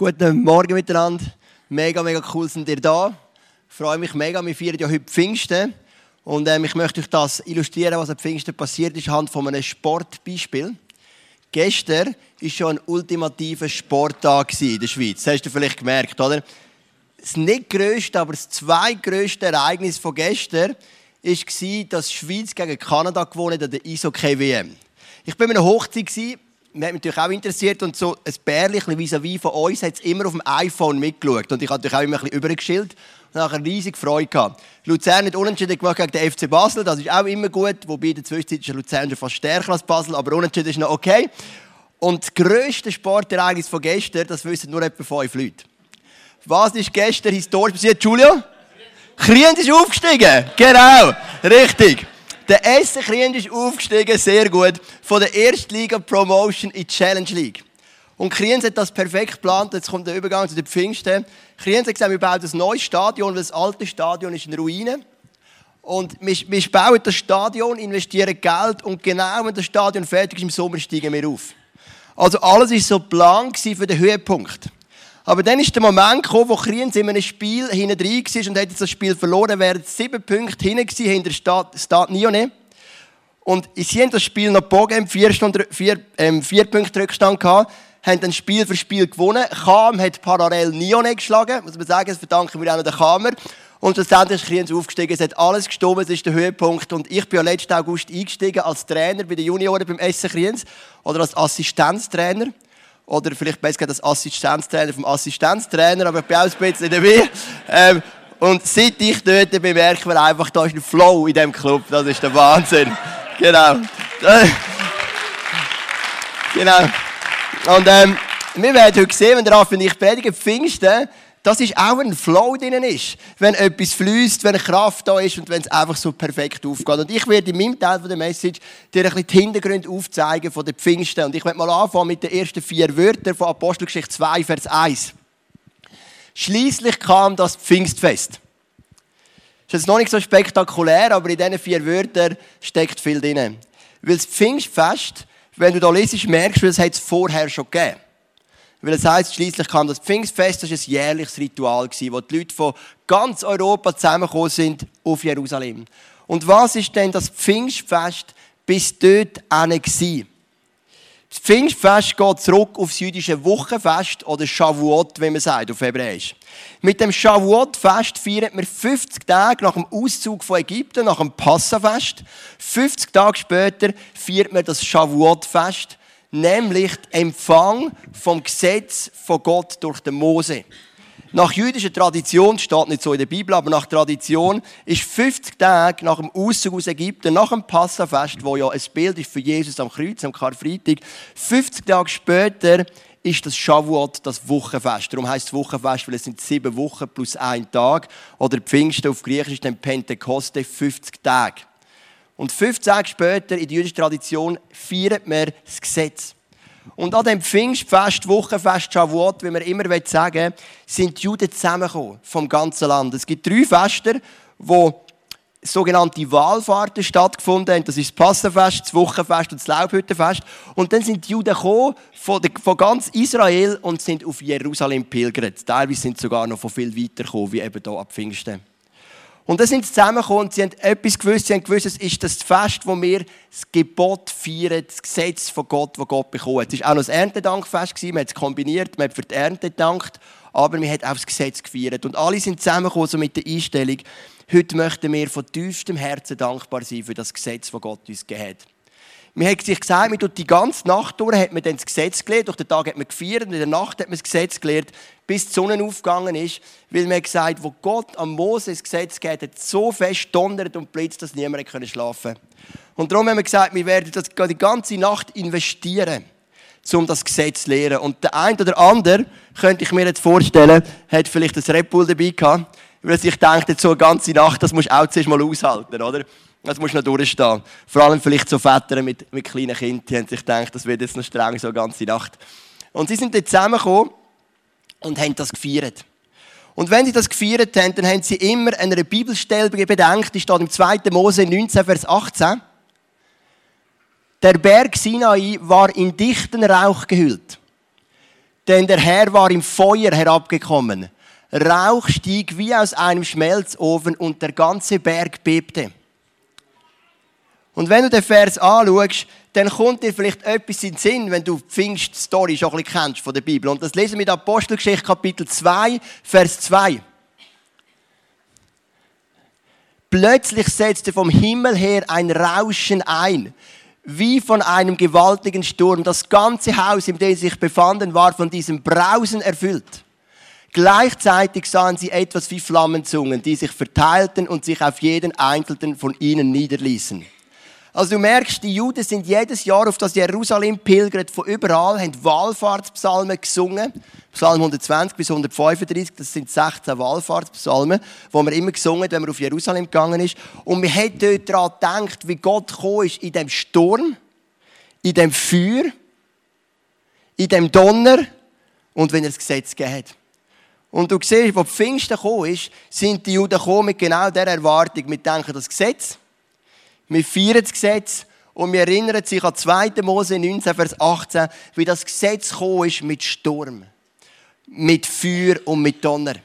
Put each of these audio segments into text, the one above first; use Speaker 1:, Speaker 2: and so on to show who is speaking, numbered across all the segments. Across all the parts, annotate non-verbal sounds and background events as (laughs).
Speaker 1: Guten Morgen miteinander. Mega, mega cool sind ihr da. Ich freue mich mega. Wir feiern ja heute Pfingsten. Und ähm, ich möchte euch das illustrieren, was am Pfingsten passiert ist, anhand von einem Sportbeispiel. Gestern war schon ein ultimativer Sporttag in der Schweiz. Das hast du vielleicht gemerkt, oder? Das nicht grösste, aber das zweitgrößte Ereignis von gestern war, dass die Schweiz gegen Kanada gewonnen hat an der Eishockey-WM. Ich war bei einer Hochzeit mich hat mich natürlich auch interessiert und so ein Bärchen vis-à-vis von uns hat es immer auf dem iPhone mitgeschaut und ich habe natürlich auch immer ein bisschen übergeschillt und nachher riesige Freude gehabt. Luzern hat unentschieden gemacht gegen den FC Basel, das ist auch immer gut, wobei in der Zwischenzeit ist Luzern schon fast stärker als Basel, aber unentschieden ist noch okay. Und das grösste Sportereignis von gestern, das wissen nur etwa fünf Leute. Was ist gestern historisch passiert, Julio? Kriens ist aufgestiegen, genau, richtig. Der Essen Kriens ist aufgestiegen, sehr gut, von der Erstliga Promotion in die Challenge League. Und Kriens hat das perfekt geplant. Jetzt kommt der Übergang zu den Pfingsten. Kriens hat gesagt, wir bauen ein neues Stadion, weil das alte Stadion ist in Ruinen. Und wir, wir bauen das Stadion, investieren Geld und genau wenn das Stadion fertig ist, im Sommer steigen wir auf. Also alles war so Plan für den Höhepunkt. Aber dann ist der Moment gekommen, wo Kriens in einem Spiel hinten drin war und hätte das Spiel verloren, wären sieben Punkte hinten hinter Stade, Stade Nione. Und sie haben das Spiel noch gebogen, vier, Stunden, vier, ähm, vier Punkte Rückstand gehabt, haben dann Spiel für Spiel gewonnen. Kam hat parallel Nione geschlagen, muss man sagen, das verdanken wir auch noch der Kamer. Und schlussendlich ist Kriens aufgestiegen, es hat alles gestimmt, es ist der Höhepunkt. Und ich bin ja letzten August eingestiegen als Trainer bei den Junioren beim Essen Kriens oder als Assistenztrainer oder vielleicht besser gesagt als Assistenztrainer vom Assistenztrainer, aber ich bin auch ein bisschen dabei. Ähm, und seit ich dort bin, merken wir einfach, da ist ein Flow in diesem Club. Das ist der Wahnsinn. Genau. genau. Und ähm, wir werden heute sehen, wenn der Raff und ich predigen, Pfingsten, das ist auch ein Flow drin ist. Wenn etwas fließt, wenn Kraft da ist und wenn es einfach so perfekt aufgeht. Und ich werde in meinem Teil der Message dir ein bisschen die Hintergründe aufzeigen von den Pfingsten. Und ich werde mal anfangen mit den ersten vier Wörtern von Apostelgeschichte 2, Vers 1. Schließlich kam das Pfingstfest. Ist jetzt noch nicht so spektakulär, aber in diesen vier Wörtern steckt viel drin. Weil das Pfingstfest, wenn du da liest, merkst du, es hat es vorher schon gegeben. Weil es heisst, schließlich kam das Pfingstfest, das war ein jährliches Ritual, wo die Leute von ganz Europa zusammengekommen sind auf Jerusalem. Und was ist denn das Pfingstfest bis dort gewesen? Das Pfingstfest geht zurück auf das jüdische Wochenfest oder Shavuot, wie man sagt auf Hebräisch. Mit dem Shavuot-Fest feiert man 50 Tage nach dem Auszug von Ägypten, nach dem Passafest. 50 Tage später feiert man das Shavuot-Fest nämlich Empfang vom Gesetz von Gott durch den Mose. Nach jüdischer Tradition, steht nicht so in der Bibel, aber nach Tradition, ist 50 Tage nach dem Auszug aus Ägypten, nach dem Passafest, wo ja ein Bild ist für Jesus am Kreuz, am Karfreitag, 50 Tage später ist das Shavuot das Wochenfest. Darum heißt es Wochenfest, weil es sind sieben Wochen plus ein Tag. Oder Pfingsten auf Griechisch ist dann Pentekoste, 50 Tage. Und 15 Tage später, in der jüdischen Tradition, feiert man das Gesetz. Und an dem Pfingstfest, Wochenfest, Shavuot, wie man immer sagen sind die Juden zusammengekommen vom ganzen Land. Es gibt drei Feste, wo sogenannte Wahlfahrten stattgefunden haben. Das ist das Passafest, das Wochenfest und das Laubhüttenfest. Und dann sind die Juden gekommen von, ganz Israel und sind auf Jerusalem pilgert. Teilweise sind sie sogar noch von viel weiter gekommen, wie eben hier ab Pfingsten. Und dann sind sie zusammengekommen und sie haben etwas gewusst. Sie haben gewusst, es ist das Fest, wo wir das Gebot feiern, das Gesetz von Gott, das Gott bekommen hat. Es war auch noch das Erntedankfest, man hat es kombiniert, man hat für die Ernte gedankt, aber man hat auch das Gesetz gefeiert. Und alle sind zusammengekommen so mit der Einstellung, heute möchten wir von tiefstem Herzen dankbar sein für das Gesetz, das Gott uns gegeben hat. Man hat sich gesagt, man tut die ganze Nacht durch, hat man dann das Gesetz gelernt. Durch den Tag hat man gefeiert und in der Nacht hat man das Gesetz gelernt, bis die Sonne aufgegangen ist. Weil man gesagt wo Gott am Mose das Gesetz gegeben hat, so fest donnert und blitzt, dass niemand schlafen konnte. Und darum haben wir gesagt, wir werden das die ganze Nacht investieren, um das Gesetz zu lernen. Und der eine oder andere, könnte ich mir jetzt vorstellen, hat vielleicht ein Red Bull dabei gehabt, weil sich denkt, so eine ganze Nacht, das musst du auch zuerst mal aushalten, oder? Das muss noch durchstehen. Vor allem vielleicht so Väter mit, mit kleinen Kindern, die haben sich gedacht, das wird jetzt noch streng, so eine ganze Nacht. Und sie sind dann zusammengekommen und haben das gefeiert. Und wenn sie das gefeiert haben, dann haben sie immer eine Bibelstelle bedenkt, die steht im 2. Mose 19, Vers 18. Der Berg Sinai war in dichten Rauch gehüllt. Denn der Herr war im Feuer herabgekommen. Rauch stieg wie aus einem Schmelzofen und der ganze Berg bebte. Und wenn du den Vers anschaust, dann kommt dir vielleicht etwas in den Sinn, wenn du die Pfingst-Story schon ein bisschen kennst von der Bibel. Und das lesen wir in Apostelgeschichte Kapitel 2, Vers 2. Plötzlich setzte vom Himmel her ein Rauschen ein, wie von einem gewaltigen Sturm. Das ganze Haus, in dem sie sich befanden, war von diesem Brausen erfüllt. Gleichzeitig sahen sie etwas wie Flammenzungen, die sich verteilten und sich auf jeden einzelnen von ihnen niederließen. Also du merkst, die Juden sind jedes Jahr auf das Jerusalem pilgert von überall, haben Wallfahrtspsalmen gesungen. Psalm 120 bis 135, das sind 16 Wallfahrtspsalmen, wo man immer gesungen hat, wenn man auf Jerusalem gegangen ist. Und man hat dort daran gedacht, wie Gott gekommen ist in dem Sturm, in dem Feuer, in dem Donner und wenn er das Gesetz gegeben hat. Und du siehst, wo Pfingsten gekommen ist, sind die Juden gekommen mit genau dieser Erwartung. Wir denken das Gesetz, wir feiern das Gesetz und wir erinnern sich an 2. Mose 19, Vers 18, wie das Gesetz gekommen ist mit Sturm, mit Feuer und mit Donner.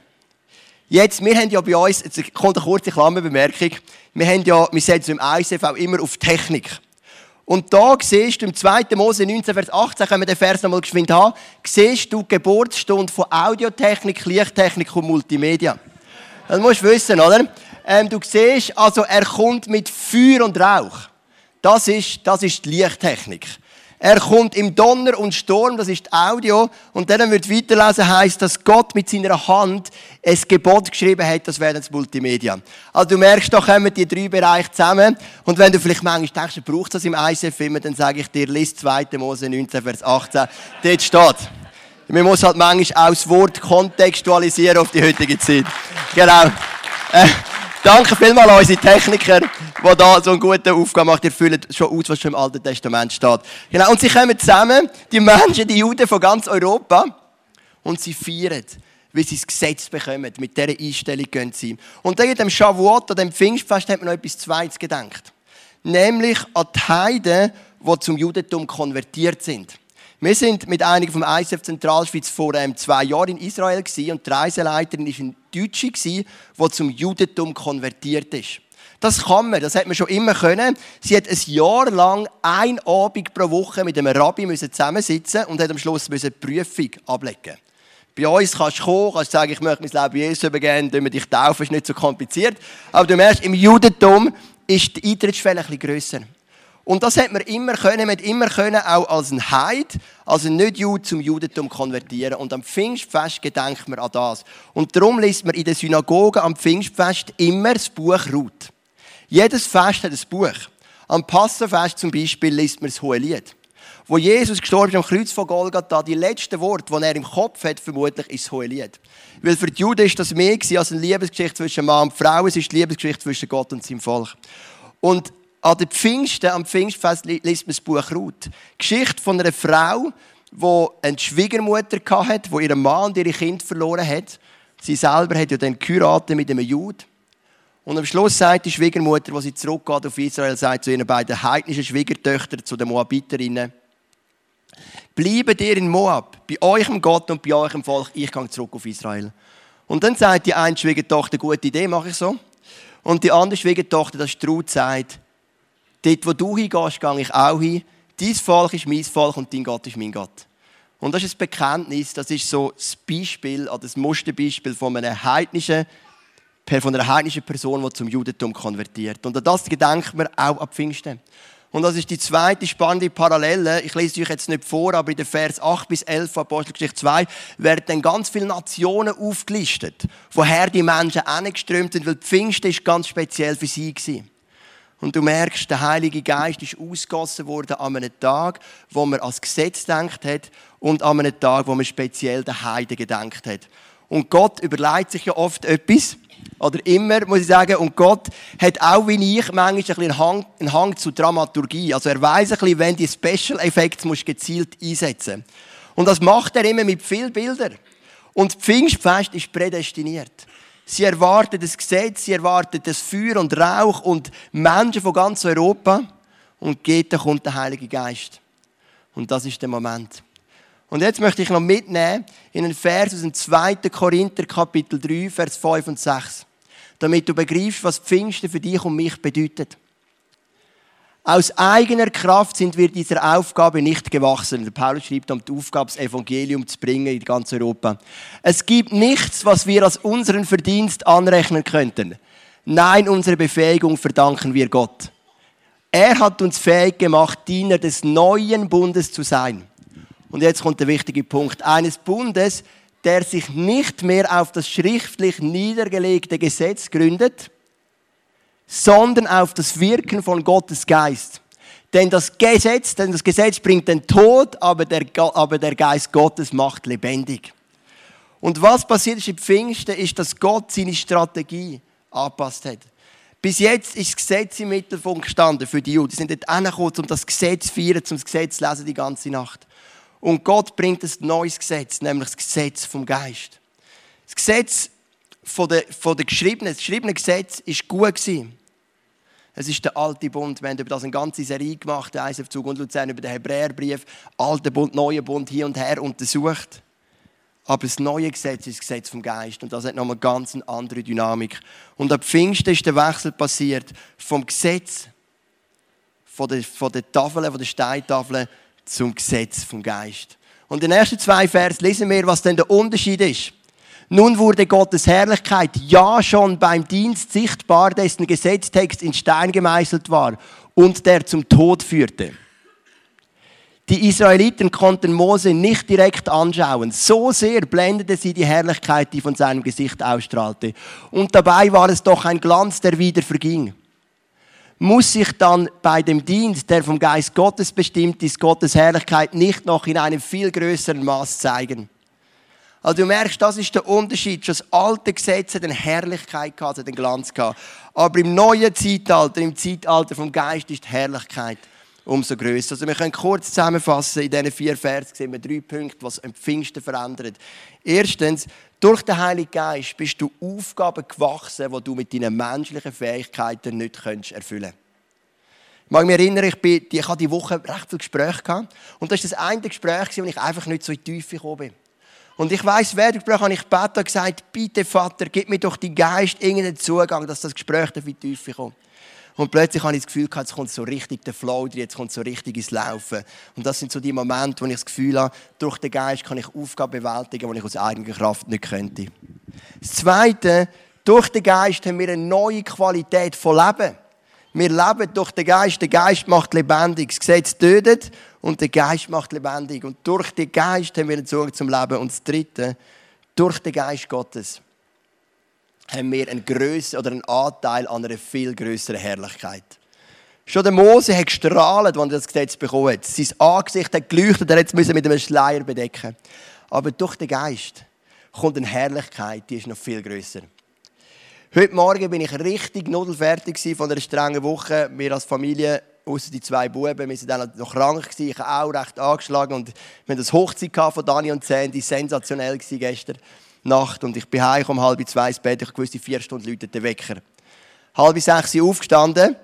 Speaker 1: Jetzt, wir haben ja bei uns, jetzt kommt eine kurze Klammerbemerkung, wir, haben ja, wir setzen im ICF auch immer auf Technik. Und da siehst du im 2. Mose 19, Vers 18, können wir den Vers nochmal geschwind haben, siehst du die Geburtsstunde von Audiotechnik, Lichttechnik und Multimedia. Das musst du wissen, oder? Ähm, du siehst, also er kommt mit Feuer und Rauch. Das ist, das ist die Lichttechnik. Er kommt im Donner und Sturm, das ist Audio. Und dann wird weiterlesen, heißt, dass Gott mit seiner Hand ein Gebot geschrieben hat, das wäre das Multimedia. Also du merkst, da kommen die drei Bereiche zusammen. Und wenn du vielleicht manchmal denkst, du brauchst das im ICF immer, dann sage ich dir, liest 2. Mose 19, Vers 18. Dort steht. Man muss halt manchmal auch das Wort kontextualisieren auf die heutige Zeit. Genau. Äh, Danke vielmals an unsere Techniker, die da so einen guten Aufgabe machen. Ihr füllt schon aus, was schon im Alten Testament steht. Genau. Und sie kommen zusammen, die Menschen, die Juden von ganz Europa, und sie feiern, wie sie das Gesetz bekommen. Mit dieser Einstellung gehen sie. Und dann in dem Shavuot, an dem Pfingstfest, hat man noch etwas Zweites gedacht. Nämlich an die Heiden, die zum Judentum konvertiert sind. Wir sind mit einigen vom ICF Zentralschweiz vor ähm, zwei Jahren in Israel gewesen, und die Reiseleiterin war eine Deutsche, die zum Judentum konvertiert ist. Das kann man, das hat man schon immer können. Sie hat ein Jahr lang ein Abend pro Woche mit einem Rabbi müssen zusammensitzen und hat am Schluss eine Prüfung ablegen. Bei uns kannst du kommen, kannst sagen, ich möchte mein Leben Jesus übergeben, dann wir dich taufen, ist nicht so kompliziert. Aber du merkst, im Judentum ist die Eintrittsschwelle ein bisschen grösser. Und das hat man immer können, man immer können, auch als ein Heid, als ein Nicht-Jude zum Judentum konvertieren. Und am Pfingstfest gedenkt man an das. Und darum liest man in der Synagoge am Pfingstfest immer das Buch Ruth. Jedes Fest hat ein Buch. Am Passafest zum Beispiel liest man das Hohelied. Wo Jesus gestorben ist am Kreuz von Golgatha, die letzten Worte, die er im Kopf hat, vermutlich ist das Hohelied. Weil für die Juden ist das mehr als eine Liebesgeschichte zwischen Mann und Frau, es ist die Liebesgeschichte zwischen Gott und seinem Volk. Und an den Pfingsten, am Pfingstfest liest man das Buch Ruth. Geschichte von einer Frau, die eine Schwiegermutter hatte, die ihren Mann und ihre Kind verloren hat. Sie selber hat ja dann geheiratet mit einem Jude. Und am Schluss sagt die Schwiegermutter, als sie zurückgeht auf Israel, sagt zu ihren beiden heidnischen Schwiegertöchtern, zu den Moabiterinnen, bleibe dir in Moab, bei eurem Gott und bei eurem Volk, ich gehe zurück auf Israel. Und dann sagt die eine Schwiegertochter, gute Idee, mache ich so. Und die andere Schwiegertochter, das ist Ruth, sagt, Dort, wo du hingehst, gehe ich auch hin. Dein Volk ist mein Volk und dein Gott ist mein Gott. Und das ist ein Bekenntnis, das ist so das Beispiel, oder das Musterbeispiel von einer heidnischen, von einer heidnischen Person, die zum Judentum konvertiert. Und an das gedenkt man auch ab Pfingsten. Und das ist die zweite spannende Parallele. Ich lese euch jetzt nicht vor, aber in den Vers 8 bis 11 von Apostelgeschichte 2 werden dann ganz viele Nationen aufgelistet, woher die Menschen angeströmt sind, weil Pfingsten ist ganz speziell für sie gewesen. Und du merkst, der Heilige Geist ist ausgossen worden an einem Tag, wo man als Gesetz gedacht hat und an einem Tag, wo man speziell den Heiden gedacht hat. Und Gott überlegt sich ja oft etwas, oder immer, muss ich sagen, und Gott hat auch wie ich manchmal einen Hang, einen Hang zu Dramaturgie. Also er weiß ein bisschen, wenn die Special Effects gezielt einsetzen Und das macht er immer mit vielen Bildern. Und Pfingstfest ist prädestiniert. Sie erwarten das Gesetz, sie erwarten das Feuer und Rauch und Menschen von ganz Europa. Und geht, da kommt der Heilige Geist. Und das ist der Moment. Und jetzt möchte ich noch mitnehmen in einen Vers aus dem 2. Korinther Kapitel 3, Vers 5 und 6. Damit du begreifst, was Pfingsten für dich und mich bedeutet. Aus eigener Kraft sind wir dieser Aufgabe nicht gewachsen. Der Paulus schreibt, um die Aufgabe, das Evangelium zu bringen in ganz Europa. Es gibt nichts, was wir als unseren Verdienst anrechnen könnten. Nein, unsere Befähigung verdanken wir Gott. Er hat uns fähig gemacht, Diener des neuen Bundes zu sein. Und jetzt kommt der wichtige Punkt. Eines Bundes, der sich nicht mehr auf das schriftlich niedergelegte Gesetz gründet, sondern auf das Wirken von Gottes Geist. Denn das Gesetz, denn das Gesetz bringt den Tod, aber der, aber der Geist Gottes macht lebendig. Und was passiert ist im Pfingsten, ist, dass Gott seine Strategie angepasst hat. Bis jetzt ist das Gesetz im Mittelpunkt gestanden für die Juden. Sie sind dort hingekommen, um das Gesetz zu feiern, um das Gesetz zu lesen die ganze Nacht. Und Gott bringt ein neues Gesetz, nämlich das Gesetz vom Geist. Das Gesetz von der, von der geschriebenen, das geschriebene Gesetz ist gut gewesen. Es ist der alte Bund. Wir haben über das eine ganze Serie gemacht, der Eisaufzug und Luzern, über den Hebräerbrief, alter Bund, neuer Bund hier und her untersucht. Aber das neue Gesetz ist das Gesetz vom Geist. Und das hat nochmal ganz eine andere Dynamik. Und ab Pfingsten ist der Wechsel passiert vom Gesetz, von der, von der Tafeln, von der Steintafeln zum Gesetz vom Geist. Und in den ersten zwei Vers lesen wir, was denn der Unterschied ist. Nun wurde Gottes Herrlichkeit ja schon beim Dienst sichtbar, dessen Gesetztext in Stein gemeißelt war und der zum Tod führte. Die Israeliten konnten Mose nicht direkt anschauen. So sehr blendete sie die Herrlichkeit, die von seinem Gesicht ausstrahlte. Und dabei war es doch ein Glanz, der wieder verging muss sich dann bei dem Dienst, der vom Geist Gottes bestimmt ist, Gottes Herrlichkeit nicht noch in einem viel größeren Maß zeigen. Also du merkst, das ist der Unterschied. Schon das alte Gesetz hat eine Herrlichkeit gehabt, hat einen Glanz gehabt. Aber im neuen Zeitalter, im Zeitalter vom Geist, ist die Herrlichkeit umso größer. Also wir können kurz zusammenfassen, in diesen vier Versen sehen wir drei Punkte, was am Pfingsten verändert. Erstens, durch den Heiligen Geist bist du Aufgaben gewachsen, die du mit deinen menschlichen Fähigkeiten nicht erfüllen kannst. Ich mag mich erinnern, ich, bin, ich hatte die Woche recht viele Gespräche gehabt. Und das war das eine Gespräch, wo ich einfach nicht so in die Tiefe gekommen bin. Und ich weiss, während Gespräch habe ich und gesagt, bitte Vater, gib mir doch den Geist irgendeinen Zugang, dass das Gespräch in die Tiefe kommt. Und plötzlich habe ich das Gefühl, jetzt kommt so richtig der Flow drin, jetzt kommt so richtig ins Laufen. Und das sind so die Momente, wo ich das Gefühl habe, durch den Geist kann ich Aufgaben bewältigen, die ich aus eigener Kraft nicht könnte. Das Zweite, durch den Geist haben wir eine neue Qualität von Leben. Wir leben durch den Geist. Der Geist macht lebendig. Das Gesetz tötet und der Geist macht lebendig. Und durch den Geist haben wir einen Zugang zum Leben. Und das Dritte, durch den Geist Gottes haben wir einen größeren oder einen Anteil an einer viel größeren Herrlichkeit. Schon der Mose hat gestrahlt, als er das Gesetz bekommen hat. Sein Angesicht hat geleuchtet, er musste mit einem Schleier bedecken. Aber durch den Geist kommt eine Herrlichkeit, die ist noch viel größer. Heute Morgen bin ich richtig nudelfertig von einer strengen Woche. Wir als Familie, außer die zwei Buben, wir sind dann noch krank gewesen. Ich auch recht angeschlagen und wir hatten das Hochzeit von Dani und Sandy, sensationell gestern. Nacht und ich bin heim um halb zwei ins Bett. Ich wusste, vier Stunden läutet der Wecker. Halb sechs Uhr aufgestanden.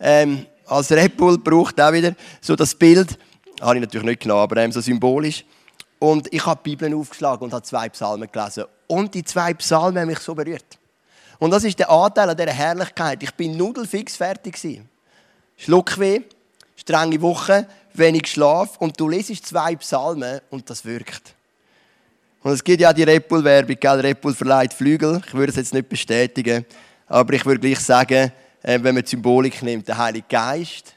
Speaker 1: Ähm, als Red Bull braucht auch wieder so das Bild. Habe ich natürlich nicht genommen, aber ähm, so symbolisch. Und ich habe die Bibel aufgeschlagen und habe zwei Psalmen gelesen. Und die zwei Psalmen haben mich so berührt. Und das ist der Anteil an dieser Herrlichkeit. Ich bin nudelfix fertig gewesen. Schluckweh, strenge Woche, wenig Schlaf und du lesest zwei Psalmen und das wirkt. Und es gibt ja die Red Bull-Werbung, gell? Red Bull verleiht Flügel. Ich würde es jetzt nicht bestätigen, aber ich würde gleich sagen, äh, wenn man die Symbolik nimmt, der Heilige Geist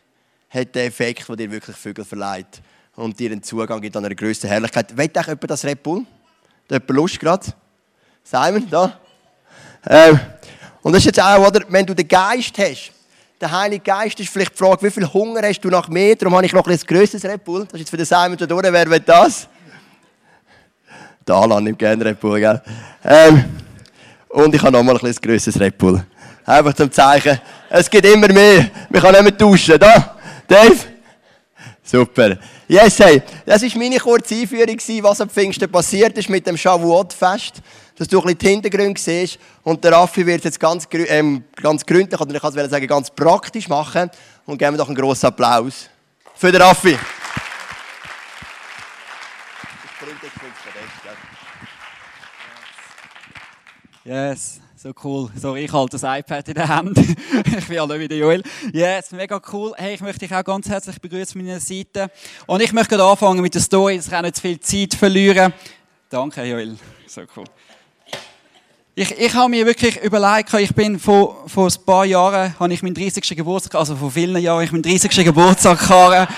Speaker 1: hat den Effekt, der dir wirklich Flügel verleiht und dir einen Zugang gibt an eine größere Herrlichkeit. Weht euch jemand das Red Bull? Hat jemand Lust gerade? Simon, da? Ähm, und das ist jetzt auch, oder, wenn du den Geist hast, der Heilige Geist ist vielleicht die Frage, wie viel Hunger hast du nach mehr? Darum habe ich noch ein grösseres Red Bull. Das ist jetzt für den Simon da durch. Wer will das? Der Alan nimmt gerne Red Bull, gell? Ähm, und ich habe nochmal ein bisschen grösseres Red Bull. Einfach zum Zeichen, es geht immer mehr. Wir können nicht mehr tauschen. Da, Dave? Super. Yes, hey. Das war meine kurze Einführung, was am Pfingsten passiert ist mit dem Shavuot-Fest dass du ein bisschen die Hintergründe siehst. Und der Raffi wird es jetzt ganz, ähm, ganz gründlich, oder ich kann es sagen, ganz praktisch machen. Und geben wir doch einen grossen Applaus für den Raffi.
Speaker 2: Yes, so cool. So, ich halte das iPad in der Hand. (laughs) ich bin ja nicht wie der Joel. Yes, mega cool. Hey, ich möchte dich auch ganz herzlich begrüßen an meiner Seite. Und ich möchte anfangen mit der Story, dass ich auch nicht zu viel Zeit verlieren. Danke, Joel. So cool. Ich, ich habe mir wirklich überlegt, ich bin vor, vor ein paar Jahren, habe ich meinen 30. Geburtstag, also vor vielen Jahren, ich meinen 30. Geburtstag gehabt.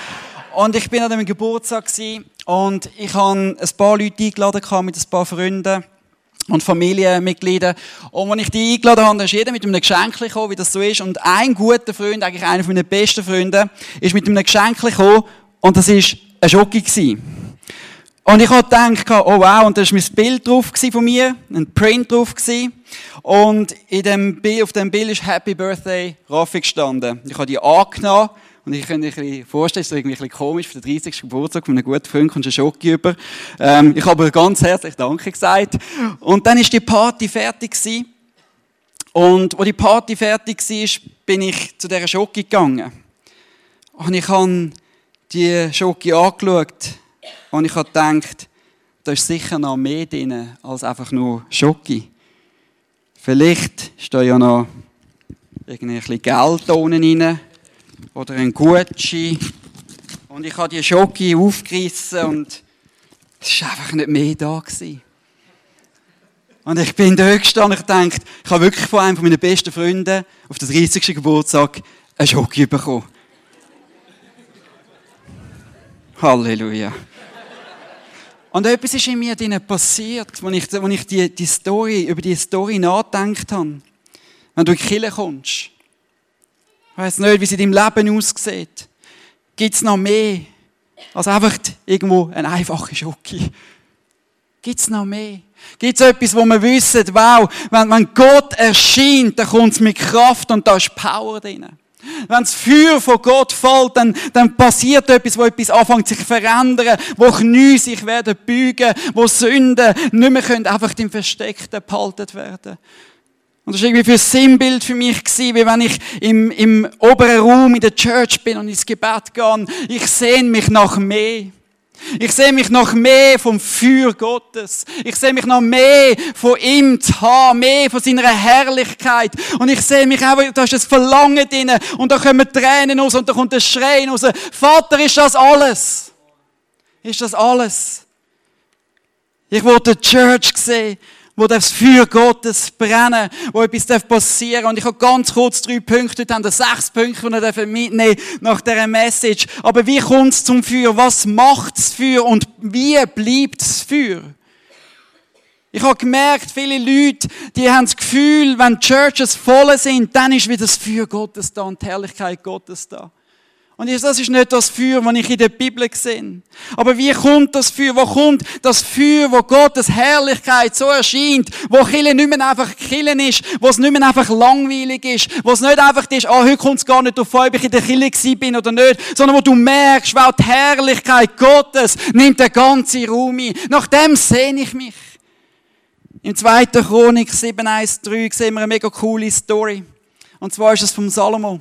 Speaker 2: Und ich bin an dem Geburtstag gewesen, und ich habe ein paar Leute eingeladen mit ein paar Freunden und Familienmitglieder. Und wenn ich die eingeladen habe, dann ist jeder mit einem Geschenk gekommen, wie das so ist. Und ein guter Freund, eigentlich einer meiner besten Freunde, ist mit einem Geschenk gekommen und das war ein Schoki gewesen. Und ich habe gedacht, oh wow, und da war mein Bild drauf von mir, ein Print drauf. Und in dem Bild, auf dem Bild ist Happy Birthday Raffi gestanden. Ich habe die angenommen und ich kann mir vorstellen, es ist irgendwie ein bisschen komisch, für den 30. Geburtstag von einem guten Freund kommst du einen Schock über. Ähm, ich habe ganz herzlich Danke gesagt. Und dann ist die Party fertig gewesen. Und als die Party fertig war, bin ich zu dieser Schoki gegangen. Und ich habe die Schoki angeschaut und ich habe gedacht, da ist sicher noch mehr drin als einfach nur Schoki. Vielleicht steht ja noch irgendwie ein Geld unten rein oder ein Gucci. Und ich habe die Schoki aufgerissen und es war einfach nicht mehr da. Gewesen. Und ich bin da gestanden und dachte, ich habe wirklich von einem meiner besten Freunde auf den 30. Geburtstag eine Schoki bekommen. Halleluja. Und etwas ist in mir drinnen passiert, als ich, als ich die, die Story, über die Story nachgedacht habe. Wenn du in die Kirche kommst, ich weiss nicht, wie es in deinem Leben aussieht. Gibt es noch mehr als einfach irgendwo ein einfacher Schoki? Gibt es noch mehr? Gibt es etwas, wo wir wissen, wow, wenn, wenn Gott erscheint, dann kommt es mit Kraft und da ist Power drin. Wenn das Feuer von Gott fällt, dann, dann passiert etwas, wo etwas anfängt sich zu verändern, wo Knie sich werden bügen, wo Sünden nicht mehr können einfach im Versteckten behalten werden. Und das war irgendwie für ein Sinnbild für mich gewesen, wie wenn ich im, im oberen Raum in der Church bin und ins Gebet gehe. Ich sehne mich nach mehr. Ich sehe mich nach mehr vom Feuer Gottes. Ich sehe mich nach mehr von ihm zu haben, mehr von seiner Herrlichkeit. Und ich sehe mich auch, da ist ein Verlangen drin und da kommen Tränen raus und da kommt ein Schreien raus. Vater, ist das alles? Ist das alles? Ich wollte die Church sehen, wo das Feuer Gottes brennen, wo etwas passieren darf. Und ich habe ganz kurz drei Punkte, wir sechs Punkte, die wir mitnehmen nach dieser Message. Aber wie kommt es zum Feuer? Was macht das Feuer? Und wie bleibt das Feuer? Ich habe gemerkt, viele Leute, die haben das Gefühl, wenn Churches voll sind, dann ist wieder das Feuer Gottes da und die Herrlichkeit Gottes da. Und das ist nicht das Feuer, das ich in der Bibel sehe. Aber wie kommt das Feuer? Wo kommt das Feuer, wo Gottes Herrlichkeit so erscheint, wo Kille nicht mehr einfach Killen ist, wo es nicht mehr einfach langweilig ist, wo es nicht einfach ist, ah, oh, heute kommt es gar nicht auf, ob ich in der Kille bin oder nicht, sondern wo du merkst, wow, die Herrlichkeit Gottes nimmt den ganzen Raum ein. Nach dem sehne ich mich. Im 2. Chronik 7.1.3 sehen wir eine mega coole Story. Und zwar ist es vom Salomo.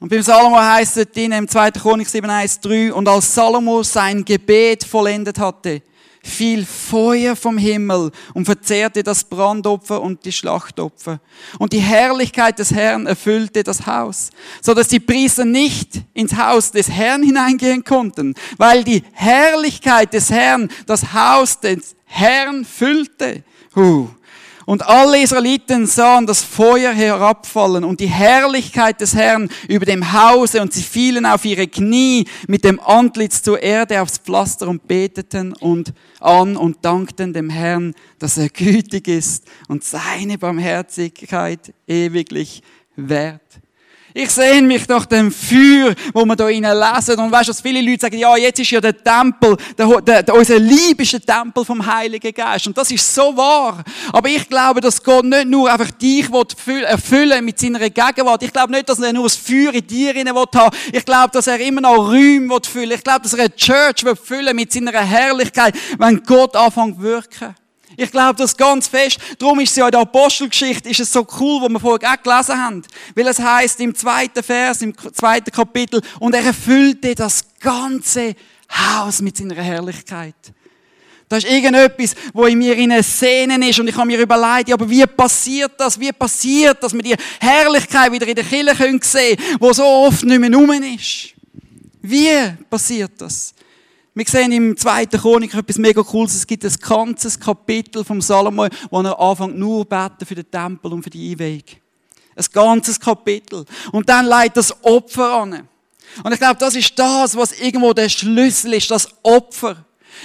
Speaker 2: Und beim Salomo heißt es in im 2. Chronik 7,1,3, und als Salomo sein Gebet vollendet hatte, fiel Feuer vom Himmel und verzehrte das Brandopfer und die Schlachtopfer. Und die Herrlichkeit des Herrn erfüllte das Haus, so dass die Priester nicht ins Haus des Herrn hineingehen konnten, weil die Herrlichkeit des Herrn das Haus des Herrn füllte. Huh. Und alle Israeliten sahen das Feuer herabfallen und die Herrlichkeit des Herrn über dem Hause und sie fielen auf ihre Knie mit dem Antlitz zur Erde aufs Pflaster und beteten und an und dankten dem Herrn, dass er gütig ist und seine Barmherzigkeit ewiglich wert. Ich sehne mich nach dem Feuer, wo wir da lesen. Und weißt du, dass viele Leute sagen, ja, jetzt ist ja der Tempel, der, der, der, unser liebischer Tempel vom Heiligen Geist. Und das ist so wahr. Aber ich glaube, dass Gott nicht nur einfach dich erfüllen mit seiner Gegenwart. Ich glaube nicht, dass er nur das Feuer in dir haben will. Ich glaube, dass er immer noch Räume will füllen. Ich glaube, dass er eine Church will füllen mit seiner Herrlichkeit, wenn Gott anfängt zu wirken. Ich glaube das ganz fest. Darum ist es ja in der Apostelgeschichte ist es so cool, wo wir vorher auch gelesen haben. Weil es heißt im zweiten Vers, im zweiten Kapitel, und er erfüllte das ganze Haus mit seiner Herrlichkeit. Da ist irgendetwas, wo in mir in Szenen ist und ich habe mir überlegt, ja, aber wie passiert das? Wie passiert, dass wir die Herrlichkeit wieder in der Kirche sehen können, wo so oft nicht mehr rum ist? Wie passiert das? Wir sehen im zweiten Chronik etwas mega Cooles. Es gibt ein ganzes Kapitel vom Salomo, wo er anfängt nur beten für den Tempel und für die Einweihung. Ein ganzes Kapitel. Und dann leitet das Opfer an. Und ich glaube, das ist das, was irgendwo der Schlüssel ist, das Opfer.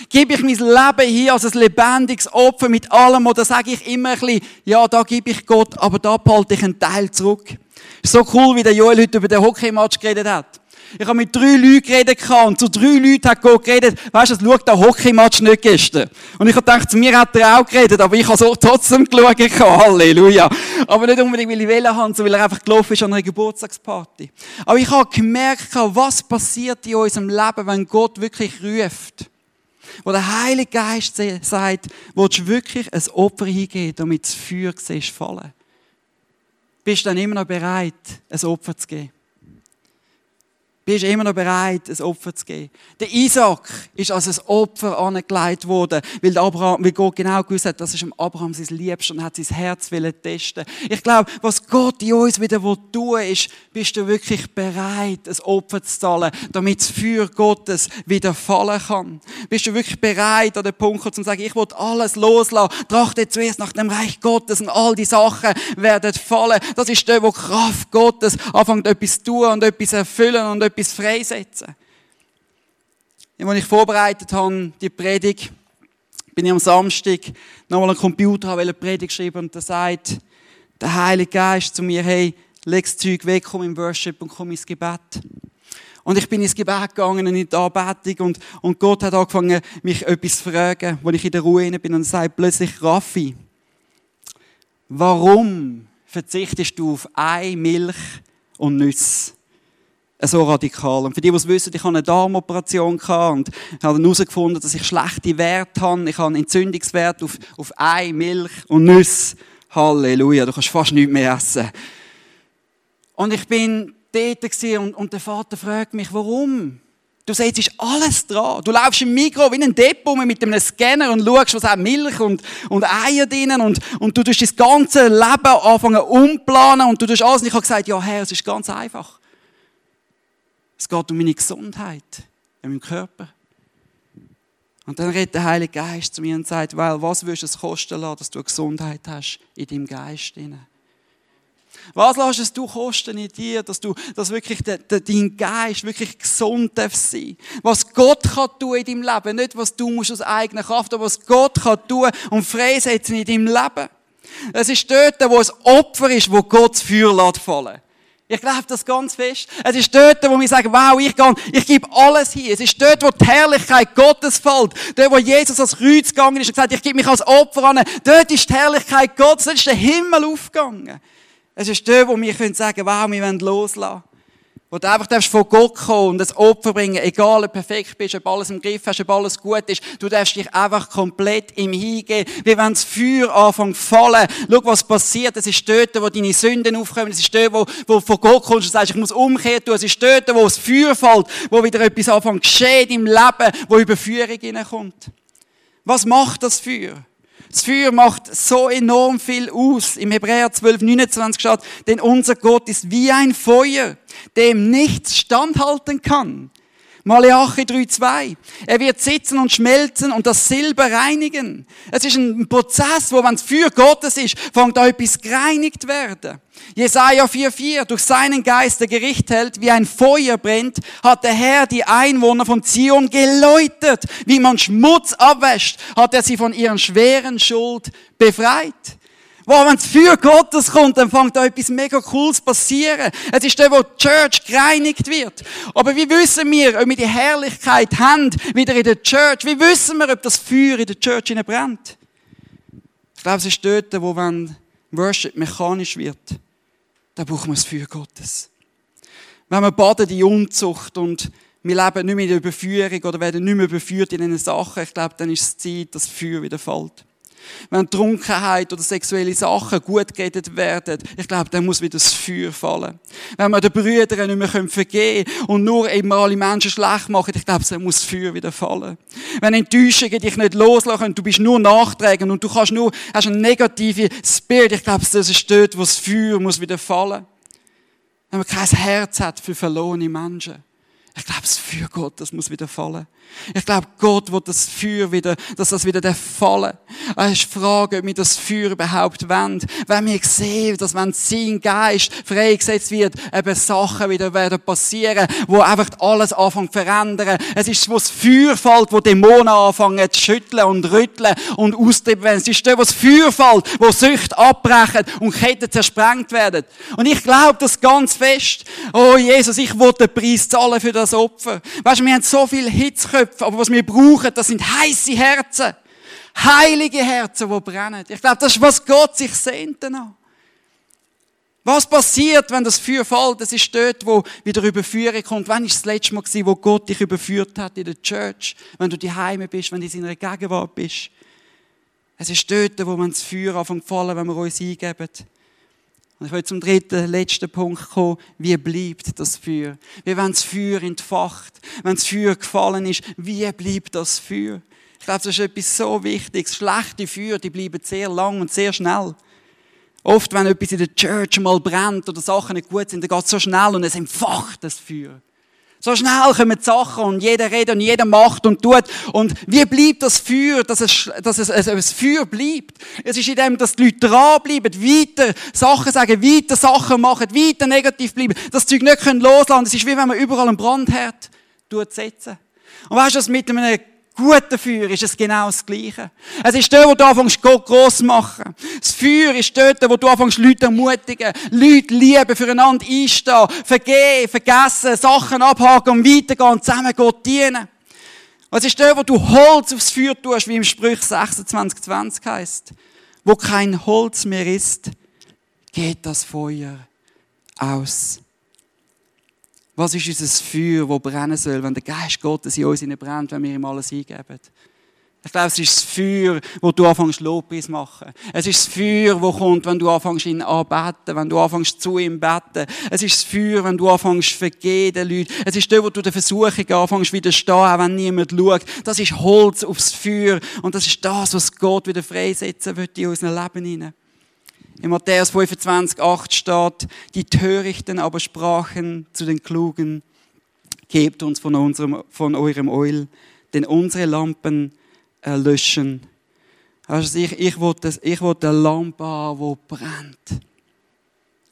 Speaker 2: Gebe ich mein Leben hier als ein lebendiges Opfer mit allem, oder sage ich immer ein bisschen, ja, da gebe ich Gott, aber da behalte ich einen Teil zurück. So cool, wie der Joel heute über den Hockeymatch geredet hat. Ich habe mit drei Leuten geredet und zu drei Leuten hat Gott geredet, weißt du, schau Hockeymatch nicht gestern. Und ich habe gedacht, zu mir hat er auch geredet, aber ich habe so trotzdem geschaut. (laughs) Halleluja. Aber nicht unbedingt, weil ich wählen habe, sondern weil er einfach gelaufen ist an einer Geburtstagsparty. Aber ich habe gemerkt, was passiert in unserem Leben, wenn Gott wirklich ruft. Wo der Heilige Geist sagt, willst du wirklich ein Opfer hingeben, damit das Feuer siehst fallen? Bist du dann immer noch bereit, ein Opfer zu geben? Bist du immer noch bereit, ein Opfer zu geben. Der Isaac ist als ein Opfer angelegt worden, weil, Abraham, weil Gott genau gewusst hat, das ist dem Abraham sein Liebst und hat sein Herz testen. Ich glaube, was Gott in uns wieder tun ist, bist du wirklich bereit, ein Opfer zu zahlen, damit das Feuer Gottes wieder fallen kann? Bist du wirklich bereit, an den Punkt zu sagen, ich will alles loslassen, trachte zuerst nach dem Reich Gottes und all die Sachen werden fallen. Das ist der, wo Kraft Gottes anfängt, etwas zu tun und etwas erfüllen und etwas freisetzen. Als ich vorbereitet habe, die Predigt, bin ich am Samstag nochmal am Computer, habe eine Predigt geschrieben und da sagt der Heilige Geist zu mir, hey, leg das Zeug weg, komm im Worship und komm ins Gebet. Und ich bin ins Gebet gegangen und in die Anbetung und, und Gott hat angefangen, mich etwas zu fragen, wo ich in der Ruhe bin und sagt plötzlich, Raffi, warum verzichtest du auf Ei, Milch und Nüsse? So radikal. Und für die, die es wissen, ich hatte eine Darmoperation und habe herausgefunden, dass ich schlechte Werte habe. Ich habe einen Entzündungswert auf, auf Ei, Milch und Nüsse. Halleluja, du kannst fast nichts mehr essen. Und ich bin dort und, und der Vater fragt mich, warum? Du siehst, es ist alles dran. Du laufst im Mikro wie ein Depot mit einem Scanner und schaust, was hat Milch und, und Eier drinnen und, und du tust das ganze Leben anfangen umplanen und du tust alles. Und ich habe gesagt, ja Herr, es ist ganz einfach. Es geht um meine Gesundheit in meinem Körper. Und dann redet der Heilige Geist zu mir und sagt, weil was willst du es kosten lassen, dass du Gesundheit hast in deinem Geist? Was lässt es du kosten in dir, dass du, dass wirklich de, de, dein Geist wirklich gesund darf sein? Was Gott kann tun in deinem Leben, nicht was du musst aus eigener Kraft, aber was Gott kann tun und freisetzen in deinem Leben. Es ist dort, wo es Opfer ist, wo Gott das Feuer lässt. Ich glaube das ganz fest. Es ist dort, wo wir sagen, wow, ich, gehe, ich gebe alles hier. Es ist dort, wo die Herrlichkeit Gottes fällt. Dort, wo Jesus als Kreuz gegangen ist und gesagt, ich gebe mich als Opfer an. Dort ist die Herrlichkeit Gottes. Dort ist der Himmel aufgegangen. Es ist dort, wo wir können sagen, wow, wir wollen loslassen. Wo du einfach darfst von Gott kommen und ein Opfer bringen, egal ob du perfekt bist, ob alles im Griff hast, ob alles gut ist. Du darfst dich einfach komplett ihm hingeben. Wie wenn das Feuer anfängt zu fallen. Schau, was passiert. Es ist dort, wo deine Sünden aufkommen. Es ist dort, wo, wo von Gott kommst und sagst, ich muss umkehren. Es ist dort, wo das Feuer fällt, wo wieder etwas anfängt geschehen im Leben, wo Überführung hineinkommt. Was macht das Feuer? Das Feuer macht so enorm viel aus. Im Hebräer 12, 29 steht, denn unser Gott ist wie ein Feuer, dem nichts standhalten kann. Malachi 3,2. Er wird sitzen und schmelzen und das Silber reinigen. Es ist ein Prozess, wo, wenn es für Gottes ist, fängt da etwas gereinigt werden. Jesaja 4,4. Durch seinen Geist, der Gericht hält, wie ein Feuer brennt, hat der Herr die Einwohner von Zion geläutert. Wie man Schmutz abwäscht, hat er sie von ihren schweren Schuld befreit. Wow, wenn es für Gottes kommt, dann fängt da etwas mega Cooles passieren. Es ist der, wo die Church gereinigt wird. Aber wie wissen wir, ob wir die Herrlichkeit haben, wieder in der Church? Wie wissen wir, ob das Feuer in der Church brennt? Ich glaube, es ist dort, wo wenn Worship mechanisch wird, dann brauchen wir das Feuer Gottes. Wenn wir baden in Unzucht und wir leben nicht mehr in der Überführung oder werden nicht mehr überführt in diesen Sachen, ich glaube, dann ist es Zeit, dass das Feuer wieder fällt. Wenn Trunkenheit oder sexuelle Sachen gut geredet werden, ich glaube, dann muss wieder das Feuer fallen. Wenn wir den Brüdern nicht mehr vergeben können und nur eben alle Menschen schlecht machen, ich glaube, dann muss das Feuer wieder fallen. Wenn Enttäuschungen dich nicht loslassen, du bist nur nachträgend und du kannst nur, hast einen negativen Spirit, ich glaube, das ist dort, wo das Feuer muss wieder fallen. Wenn man kein Herz hat für verlorene Menschen. Ich glaube, das Feuer Gott, das muss wieder fallen. Ich glaube, Gott wird das Feuer wieder, dass das wieder der fallen. Es ist Frage, ob wir das Feuer überhaupt wollen. Wenn wir sehen, dass wenn sein Geist freigesetzt wird, eben Sachen wieder werden passieren, wo einfach alles anfangen zu verändern. Es ist, wo das Feuer fällt, wo Dämonen anfangen zu schütteln und rütteln und werden. Es ist dort, wo das Feuer fällt, wo Süchte abbrechen und Ketten zersprengt werden. Und ich glaube das ganz fest. Oh Jesus, ich will den Preis zahlen für das Opfer. Weißt du, wir haben so viel Hitzköpfe Köpfe, aber was wir brauchen, das sind heiße Herzen. Heilige Herzen, die brennen. Ich glaube, das ist, was Gott sich sehnt danach. Was passiert, wenn das Feuer fällt? Das ist dort, wo wieder Überführung kommt. Wann ist das letzte Mal wo Gott dich überführt hat in der Church? Wenn du die Heime bist, wenn du in seiner Gegenwart bist. Es ist dort, wo man das Feuer anfängt fallen, wenn wir uns eingeben. Ich will zum dritten, letzten Punkt kommen. Wie bleibt das Feuer? Wie wenn das Feuer entfacht, wenn das Feuer gefallen ist, wie bleibt das Feuer? Ich glaube, das ist etwas so Wichtiges. Schlechte Feuer, die bleiben sehr lang und sehr schnell. Oft, wenn etwas in der Church mal brennt oder Sachen nicht gut sind, dann geht es so schnell und es entfacht das Feuer. So schnell kommen die Sachen und jeder redet und jeder macht und tut. Und wie bleibt das Feuer, dass es, dass es, es, es Feuer bleibt? Es ist in dem, dass die Leute dranbleiben, weiter Sachen sagen, weiter Sachen machen, weiter negativ bleiben, das Zeug nicht können loslassen. Es ist wie wenn man überall einen Brandherd setzen. Und weißt du, was mit einem guten Feuer ist es genau das Gleiche. Es ist dort, wo du anfängst, Gott gross machen. Das Feuer ist dort, wo du anfängst, Leute ermutigen, Leute lieben, füreinander einstehen, vergehen, vergessen, Sachen abhaken und weitergehen zusammen Gott dienen. Es ist dort, wo du Holz aufs Feuer tust, wie im Sprüch 26,20 heißt. Wo kein Holz mehr ist, geht das Feuer aus. Was ist unser Feuer, das brennen soll, wenn der Geist Gottes in uns brennt, wenn wir ihm alles eingeben? Ich glaube, es ist das Feuer, wo du anfängst, Lobpreis machen. Es ist das Feuer, das kommt, wenn du anfängst, ihn anbeten, wenn du anfängst, zu ihm beten. Es ist das Feuer, wenn du anfängst, vergehen den Leuten. Es ist dort, wo du der Versuchung anfängst, widerstehen, auch wenn niemand schaut. Das ist Holz aufs Feuer. Und das ist das, was Gott wieder freisetzen wird in unserem Leben hinein. In Matthäus 25, 8 steht, die Törichten aber sprachen zu den Klugen, gebt uns von, unserem, von eurem Öl, denn unsere Lampen erlöschen. Also ich, ich will, ich eine Lampe haben, die brennt.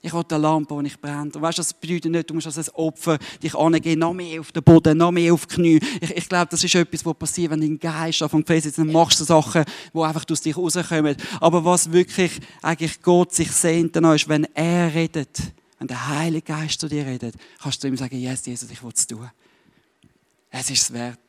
Speaker 2: Ich will eine Lampe, die ich brennt. Und weißt du, das bedeutet nicht, du musst als ein Opfer dich angehen, noch mehr auf den Boden, noch mehr auf die Knie. Ich, ich glaube, das ist etwas, was passiert, wenn dein Geist anfängt zu festsetzen, dann machst du Sachen, die einfach aus dich rauskommen. Aber was wirklich eigentlich Gott sich sehnt danach ist, wenn er redet, wenn der Heilige Geist zu dir redet, kannst du ihm sagen, yes, Jesus, ich will es tun. Es ist es wert.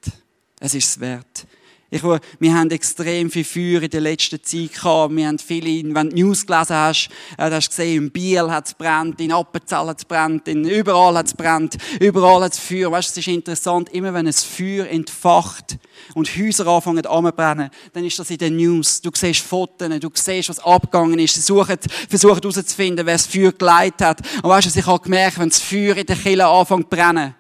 Speaker 2: Es ist es wert. Ich, wir haben extrem viel Feuer in der letzten Zeit gehabt. Wir haben viele, wenn du News gelesen hast, äh, hast du gesehen, in Biel hat es brennt, in Appenzell hat es brennt, in, überall hat es brennt, überall hat es Feuer. Weißt du, es ist interessant, immer wenn ein Feuer entfacht und Häuser anfangen anzubrennen, dann ist das in den News. Du siehst Fotos, du siehst, was abgegangen ist. Sie suchen, versuchen herauszufinden, wer das Feuer geleitet hat. Und weißt du, ich habe gemerkt, wenn das Feuer in der Kille anfängt zu brennen,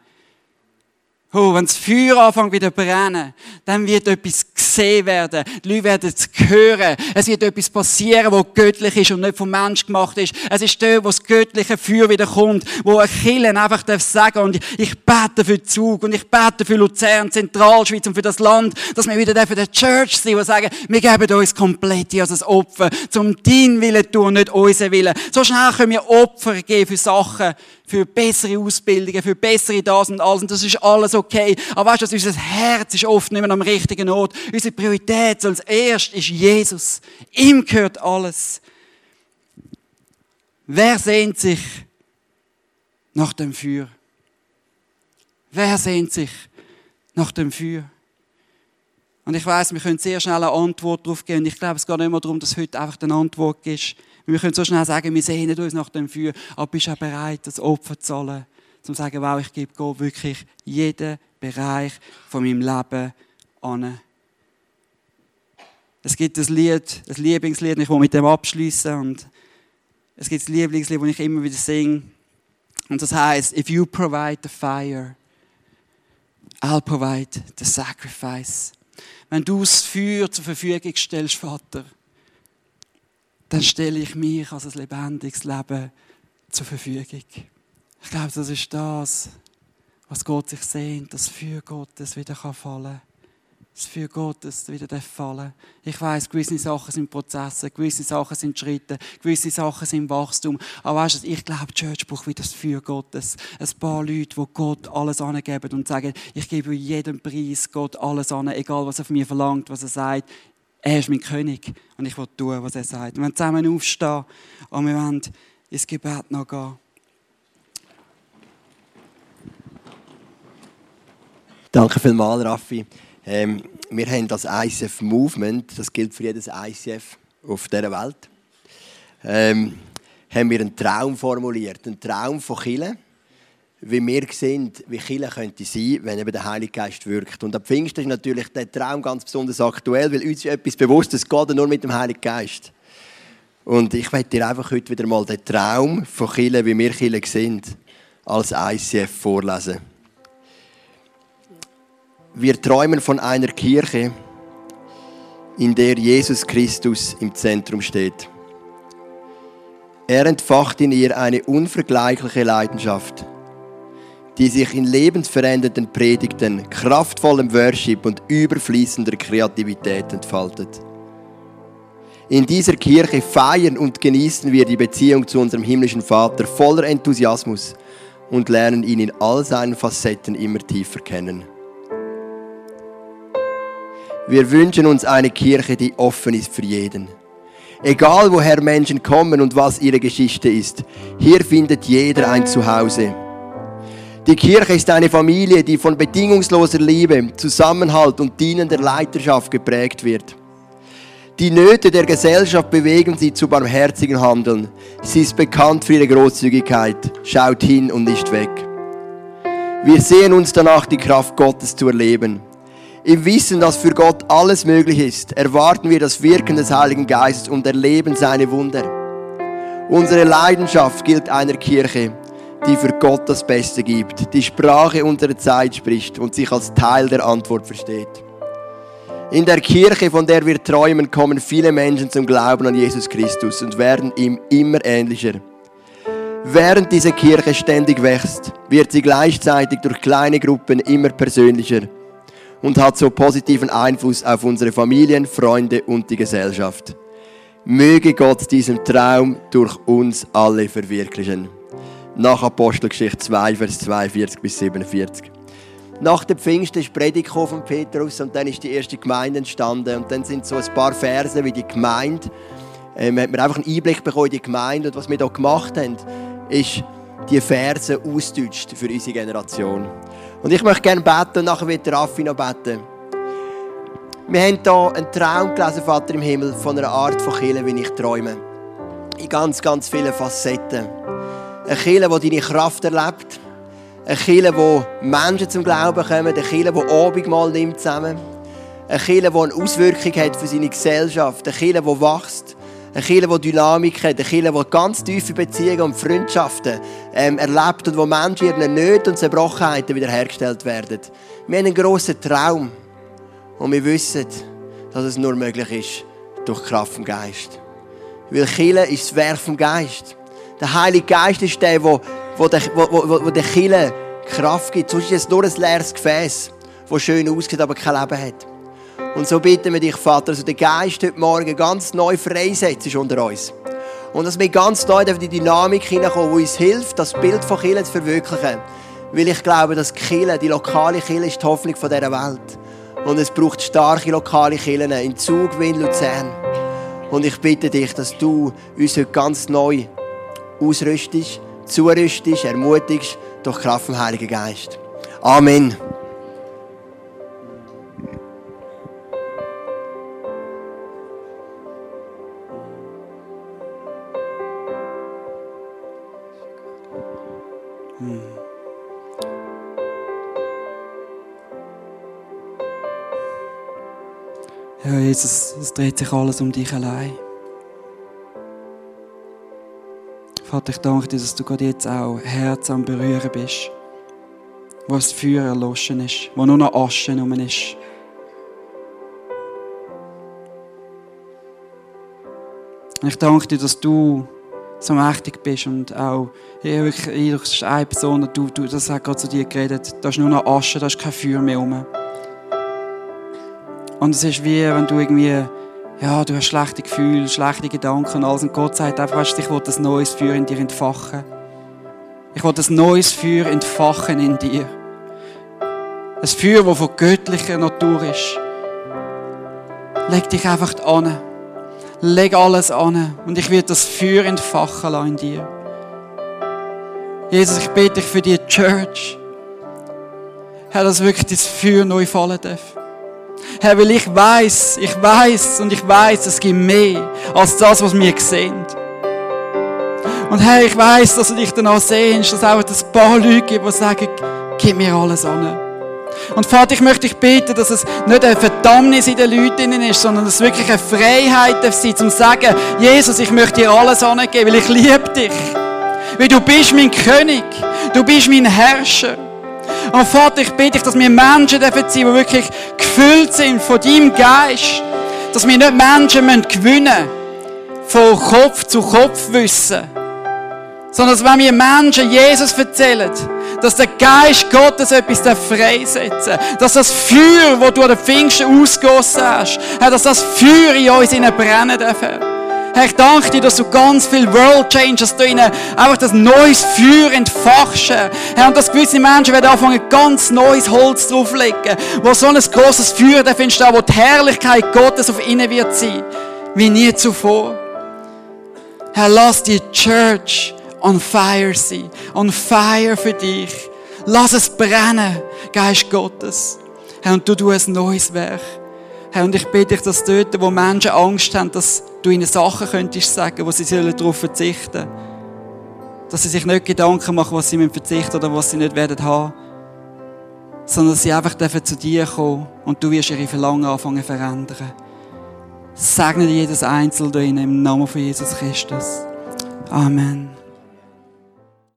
Speaker 2: Oh, wenn das Feuer anfängt wieder brennen, dann wird etwas gesehen werden. Die Leute werden es hören. Es wird etwas passieren, was göttlich ist und nicht vom Mensch gemacht ist. Es ist dort, wo das göttliche Feuer wieder kommt, wo ein Killen einfach sagen darf und ich bete für Zug und ich bete für Luzern, Zentralschweiz und für das Land, dass wir wieder für die Church sind, die sagen, wir geben uns komplett als ein Opfer, zum dein Willen tun, nicht unseren Willen. So schnell können wir Opfer geben für Sachen, für bessere Ausbildungen, für bessere das und alles. Und das ist alles okay. Aber weißt du, unser Herz ist oft nicht mehr am richtigen Ort. Unsere Priorität als erst ist Jesus. Ihm gehört alles. Wer sehnt sich nach dem Feuer? Wer sehnt sich nach dem Feuer? Und ich weiß, wir können sehr schnell eine Antwort darauf geben. Und ich glaube, es geht nicht mehr darum, dass heute einfach eine Antwort ist. Wir können so schnell sagen, wir sehnen uns nach dem Feuer, aber bist du auch bereit, das Opfer zu zahlen, um zu sagen, wow, ich gebe Gott wirklich jeden Bereich von meinem Leben an. Es gibt ein Lied, ein Lieblingslied, ich will mit dem abschließen und es gibt ein Lieblingslied, das ich immer wieder singe. Und das heißt, if you provide the fire, I'll provide the sacrifice. Wenn du das Feuer zur Verfügung stellst, Vater, dann stelle ich mich als ein lebendiges Leben zur Verfügung. Ich glaube, das ist das, was Gott sich sehnt, dass Feuer Gottes wieder fallen kann das für Gottes wieder fallen Ich weiß, gewisse Sachen sind Prozesse, gewisse Sachen sind Schritte, gewisse Sachen sind Wachstum. Aber weißt du, ich glaube, die Church braucht wieder das für Gottes. Ein paar Leute, die Gott alles angeben und sagen, ich gebe jedem Preis Gott alles an, egal was er von mir verlangt, was er sagt. Er ist mein König und ich will tun, was er sagt. Wir wollen zusammen aufstehen und wir wollen ins Gebet noch gehen.
Speaker 1: Danke vielmals, Raffi. Ähm, wir haben das ICF Movement, das gilt für jedes ICF auf dieser Welt, ähm, haben wir einen Traum formuliert, einen Traum von Chile, wie wir sehen, wie Chile könnte sein, wenn eben der Heilige Geist wirkt. Und am Pfingsten ist natürlich der Traum ganz besonders aktuell, weil uns ist etwas bewusst, es geht nur mit dem Heiligen Geist. Und ich möchte dir einfach heute wieder mal den Traum von Chile, wie wir Chile sind, als ICF vorlesen. Wir träumen von einer Kirche, in der Jesus Christus im Zentrum steht. Er entfacht in ihr eine unvergleichliche Leidenschaft, die sich in lebensverändernden Predigten, kraftvollem Worship und überfließender Kreativität entfaltet. In dieser Kirche feiern und genießen wir die Beziehung zu unserem himmlischen Vater voller Enthusiasmus und lernen ihn in all seinen Facetten immer tiefer kennen. Wir wünschen uns eine Kirche, die offen ist für jeden. Egal woher Menschen kommen und was ihre Geschichte ist, hier findet jeder ein Zuhause. Die Kirche ist eine Familie, die von bedingungsloser Liebe, Zusammenhalt und dienender Leiterschaft geprägt wird. Die Nöte der Gesellschaft bewegen sie zu barmherzigen Handeln. Sie ist bekannt für ihre Großzügigkeit, schaut hin und nicht weg. Wir sehen uns danach, die Kraft Gottes zu erleben. Im Wissen, dass für Gott alles möglich ist, erwarten wir das Wirken des Heiligen Geistes und erleben seine Wunder. Unsere Leidenschaft gilt einer Kirche, die für Gott das Beste gibt, die Sprache unserer Zeit spricht und sich als Teil der Antwort versteht. In der Kirche, von der wir träumen, kommen viele Menschen zum Glauben an Jesus Christus und werden ihm immer ähnlicher. Während diese Kirche ständig wächst, wird sie gleichzeitig durch kleine Gruppen immer persönlicher und hat so positiven Einfluss auf unsere Familien, Freunde und die Gesellschaft. Möge Gott diesen Traum durch uns alle verwirklichen. Nach Apostelgeschichte 2, Vers 42 bis 47. Nach dem Pfingsten ist Predigt von Petrus und dann ist die erste Gemeinde entstanden und dann sind so ein paar Verse wie die Gemeinde. Ähm, hat man einfach einen Einblick bekommen in die Gemeinde und was wir hier gemacht haben, ist die Verse ausdeutscht für unsere Generation. Und ich möchte gerne beten und nachher wird Raffi noch beten. Wir haben hier einen Traum gelesen, Vater im Himmel, von einer Art von Kirche, wie ich träume. In ganz, ganz vielen Facetten. Eine Kirche, die deine Kraft erlebt. Eine Kirche, wo Menschen zum Glauben kommen. Eine Kirche, die Abendmahl nimmt zusammen. Eine Kirche, die eine Auswirkung hat für seine Gesellschaft. Eine Kirche, die wächst. Eine Kirche, die Dynamik hat, eine Kirche, die ganz tiefe Beziehungen und Freundschaften ähm, erlebt und wo Menschen ihren Nöten und Zerbrochenheiten wiederhergestellt werden. Wir haben einen grossen Traum und wir wissen, dass es nur möglich ist durch Kraft vom Geist. Weil Kirche ist das Werk vom Geist. Der Heilige Geist ist der, der, wo der Kirche Kraft gibt. Sonst ist es nur ein leeres Gefäß, das schön aussieht, aber kein Leben hat. Und so bitten wir dich, Vater, dass du den Geist heute Morgen ganz neu freisetzt unter uns. Und dass wir ganz neu in die Dynamik hineinkommen, die uns hilft, das Bild von Kirche zu verwirklichen. Weil ich glaube, dass Kirche, die lokale Kirche, ist die Hoffnung dieser Welt. Und es braucht starke lokale Kirchen in Zug, wie in Luzern. Und ich bitte dich, dass du uns heute ganz neu ausrüstest, zurüstest, ermutigst durch Kraft vom Heiligen Geist. Amen.
Speaker 2: Ja, Jesus, es dreht sich alles um dich allein. Vater, ich danke dir, dass du gerade jetzt auch Herz am Berühren bist, wo das Feuer erloschen ist, wo nur noch Asche rum ist. Ich danke dir, dass du so mächtig bist und auch, ja, wirklich, das ist eine Person, du, du, das hat gerade zu dir geredet, da ist nur noch Asche, da ist kein Feuer mehr rum. Und es ist wie, wenn du irgendwie, ja, du hast schlechte Gefühle, schlechte Gedanken und alles und Gott sagt einfach, weißt du, ich will ein neues Feuer in dir entfachen. Ich will ein neues Feuer entfachen in dir. Ein Feuer, das von göttlicher Natur ist. Leg dich einfach an. Leg alles an und ich werde das Feuer entfachen in dir. Jesus, ich bete dich für die Church. Herr, dass wirklich das Feuer neu fallen darf. Herr, weil ich weiß, ich weiß und ich weiß, es gibt mehr als das, was wir sehen. Und Herr, ich weiß, dass du dich danach sehnst, dass auch ein paar Leute gibt, die sagen, gib mir alles an. Und Vater, ich möchte dich beten, dass es nicht eine Verdammnis in den Leuten ist, sondern dass es wirklich eine Freiheit darf sein, zum zu sagen, Jesus, ich möchte dir alles angeben, weil ich liebe dich. Weil du bist mein König. Du bist mein Herrscher. Und Vater, ich bitte dich, dass wir Menschen dürfen sein, die wirklich gefüllt sind von deinem Geist. Dass wir nicht Menschen müssen gewinnen von Kopf zu Kopf wissen. Sondern dass wenn wir Menschen Jesus erzählen, dass der Geist Gottes etwas freisetzen Dass das Feuer, das du an den Pfingsten ausgossen hast, dass das Feuer in uns brennen darf. Herr, ich danke dir, dass du ganz viel World Changers da einfach das neues Feuer entfachst. Herr, und dass gewisse Menschen werden anfangen, ganz neues Holz drauflegen, wo so ein großes Feuer darf entstehen, wo die Herrlichkeit Gottes auf ihnen wird sein, wie nie zuvor. Herr, lass die Church on fire sein. On fire für dich. Lass es brennen, Geist Gottes. Herr, und du tust ein neues Werk. Herr, und ich bitte dich, dass dort, wo Menschen Angst haben, dass du ihnen Sachen könntest sagen, wo sie darauf verzichten sollen. Dass sie sich nicht Gedanken machen, was sie verzichten oder was sie nicht werden haben. Sondern dass sie einfach zu dir kommen und du wirst ihre Verlangen anfangen zu verändern. Segne jedes Einzelne im Namen von Jesus Christus. Amen.